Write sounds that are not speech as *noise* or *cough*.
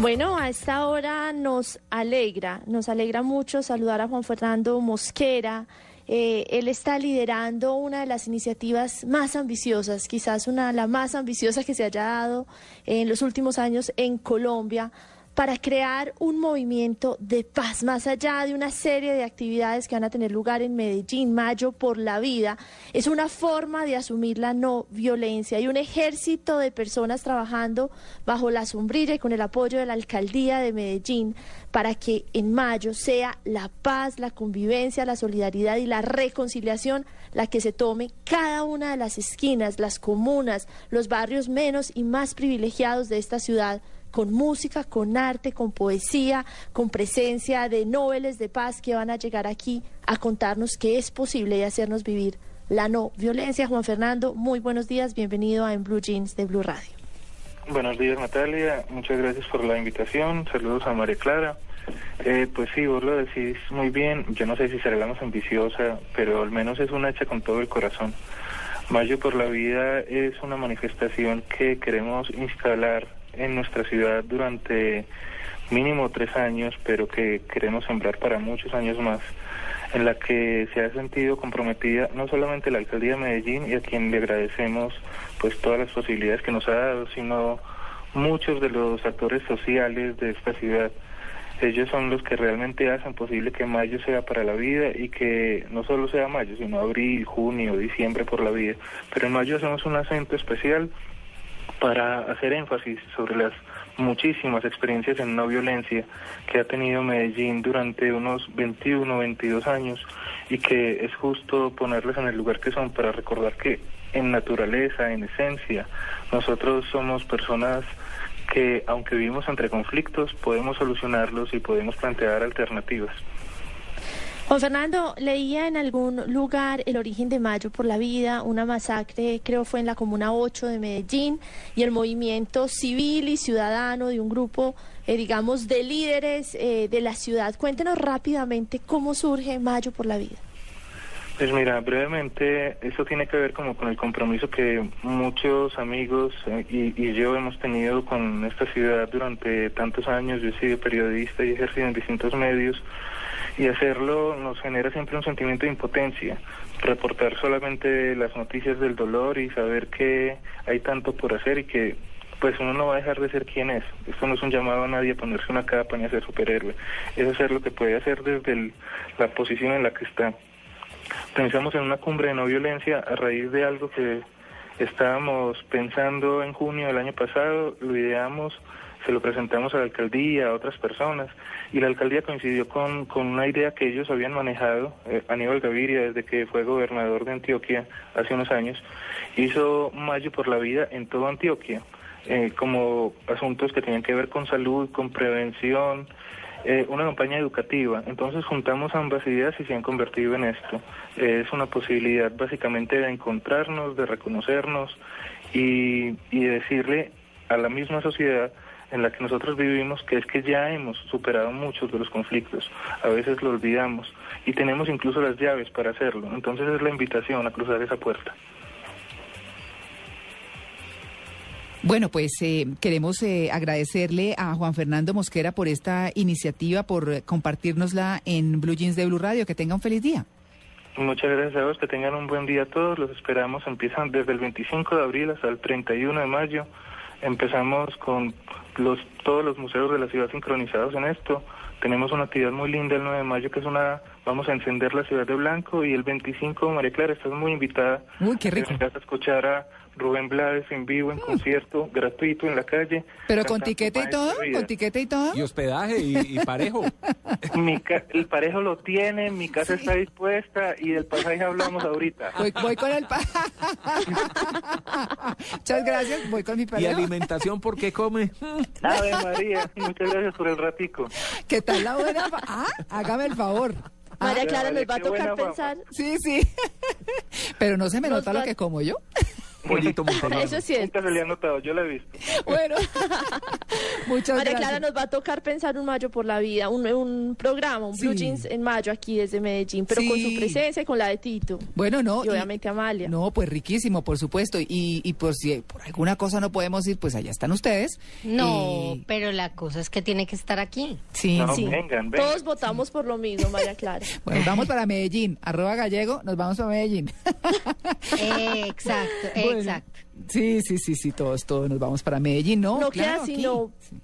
Bueno, a esta hora nos alegra, nos alegra mucho saludar a Juan Fernando Mosquera. Eh, él está liderando una de las iniciativas más ambiciosas, quizás una la más ambiciosa que se haya dado en los últimos años en Colombia para crear un movimiento de paz, más allá de una serie de actividades que van a tener lugar en Medellín, Mayo por la Vida. Es una forma de asumir la no violencia y un ejército de personas trabajando bajo la sombrilla y con el apoyo de la alcaldía de Medellín para que en Mayo sea la paz, la convivencia, la solidaridad y la reconciliación la que se tome cada una de las esquinas, las comunas, los barrios menos y más privilegiados de esta ciudad con música, con arte, con poesía, con presencia de noveles de paz que van a llegar aquí a contarnos que es posible y hacernos vivir la no violencia. Juan Fernando, muy buenos días, bienvenido a En Blue Jeans de Blue Radio. Buenos días Natalia, muchas gracias por la invitación, saludos a María Clara. Eh, pues sí, vos lo decís muy bien, yo no sé si será la más ambiciosa, pero al menos es una hecha con todo el corazón. Mayo por la Vida es una manifestación que queremos instalar en nuestra ciudad durante mínimo tres años, pero que queremos sembrar para muchos años más, en la que se ha sentido comprometida no solamente la alcaldía de Medellín y a quien le agradecemos pues todas las posibilidades que nos ha dado, sino muchos de los actores sociales de esta ciudad. Ellos son los que realmente hacen posible que mayo sea para la vida y que no solo sea mayo, sino abril, junio, diciembre por la vida. Pero en mayo hacemos un acento especial para hacer énfasis sobre las muchísimas experiencias en no violencia que ha tenido Medellín durante unos 21, 22 años y que es justo ponerles en el lugar que son para recordar que en naturaleza, en esencia, nosotros somos personas que aunque vivimos entre conflictos, podemos solucionarlos y podemos plantear alternativas. Juan Fernando, leía en algún lugar el origen de Mayo por la Vida, una masacre, creo fue en la Comuna 8 de Medellín, y el movimiento civil y ciudadano de un grupo, eh, digamos, de líderes eh, de la ciudad. Cuéntenos rápidamente cómo surge Mayo por la Vida. Pues mira, brevemente, eso tiene que ver como con el compromiso que muchos amigos eh, y, y, yo hemos tenido con esta ciudad durante tantos años. Yo he sido periodista y he ejercido en distintos medios y hacerlo nos genera siempre un sentimiento de impotencia. Reportar solamente las noticias del dolor y saber que hay tanto por hacer y que pues uno no va a dejar de ser quien es. Esto no es un llamado a nadie a ponerse una capa ni a ser superhéroe. Es hacer lo que puede hacer desde la posición en la que está. Pensamos en una cumbre de no violencia a raíz de algo que estábamos pensando en junio del año pasado, lo ideamos se lo presentamos a la alcaldía, a otras personas, y la alcaldía coincidió con, con una idea que ellos habían manejado, eh, Aníbal Gaviria, desde que fue gobernador de Antioquia hace unos años, hizo Mayo por la Vida en toda Antioquia, eh, como asuntos que tenían que ver con salud, con prevención, eh, una campaña educativa. Entonces juntamos ambas ideas y se han convertido en esto. Eh, es una posibilidad básicamente de encontrarnos, de reconocernos y, y decirle a la misma sociedad en la que nosotros vivimos, que es que ya hemos superado muchos de los conflictos, a veces lo olvidamos y tenemos incluso las llaves para hacerlo. Entonces es la invitación a cruzar esa puerta. Bueno, pues eh, queremos eh, agradecerle a Juan Fernando Mosquera por esta iniciativa, por compartirnosla en Blue Jeans de Blue Radio. Que tenga un feliz día. Muchas gracias a vos, que tengan un buen día todos. Los esperamos, empiezan desde el 25 de abril hasta el 31 de mayo. Empezamos con los, todos los museos de la ciudad sincronizados en esto. Tenemos una actividad muy linda el 9 de mayo que es una, vamos a encender la ciudad de blanco y el 25, María Clara, estás muy invitada. Uy, qué rico. a escuchar a Rubén Blades en vivo, en concierto, gratuito en la calle. ¿Pero con tiquete y todo? ¿Con tiquete y todo? Y hospedaje y, parejo. *laughs* mi el parejo lo tiene, mi casa está dispuesta y del pasaje hablamos ahorita. *laughs* Voy, voy con el pasaje. *laughs* Muchas gracias, voy con mi parejo. ¿Y alimentación por qué come? Ave María, muchas gracias por el ratico. ¿Qué tal la buena? Ah, hágame el favor. María Clara, nos va a tocar pensar. Sí, sí. *laughs* Pero no se me nota lo que como yo. Pollito. *laughs* Eso es cierto. Nunca se le ha notado, yo la he visto. *laughs* Bueno, *laughs* muchas María gracias. Clara nos va a tocar pensar un mayo por la vida, un, un programa, un Blue Sí. Jeans en mayo aquí desde Medellín, pero con Sí. su presencia y con la de Tito. Bueno, no. Y obviamente Amalia. No, pues riquísimo, por supuesto. Y, y por si por alguna cosa no podemos ir, pues allá están ustedes. No, Y- pero la cosa es que tiene que estar aquí. sí, No, sí. vengan, vengan. Todos votamos por lo mismo, María Clara. Bueno, vamos para Medellín. Arroba gallego, nos vamos para Medellín. Exacto, Bueno. Exacto. Sí, sí, sí, sí, todos, todos nos vamos para Medellín, ¿no? No Claro, queda sino Sí.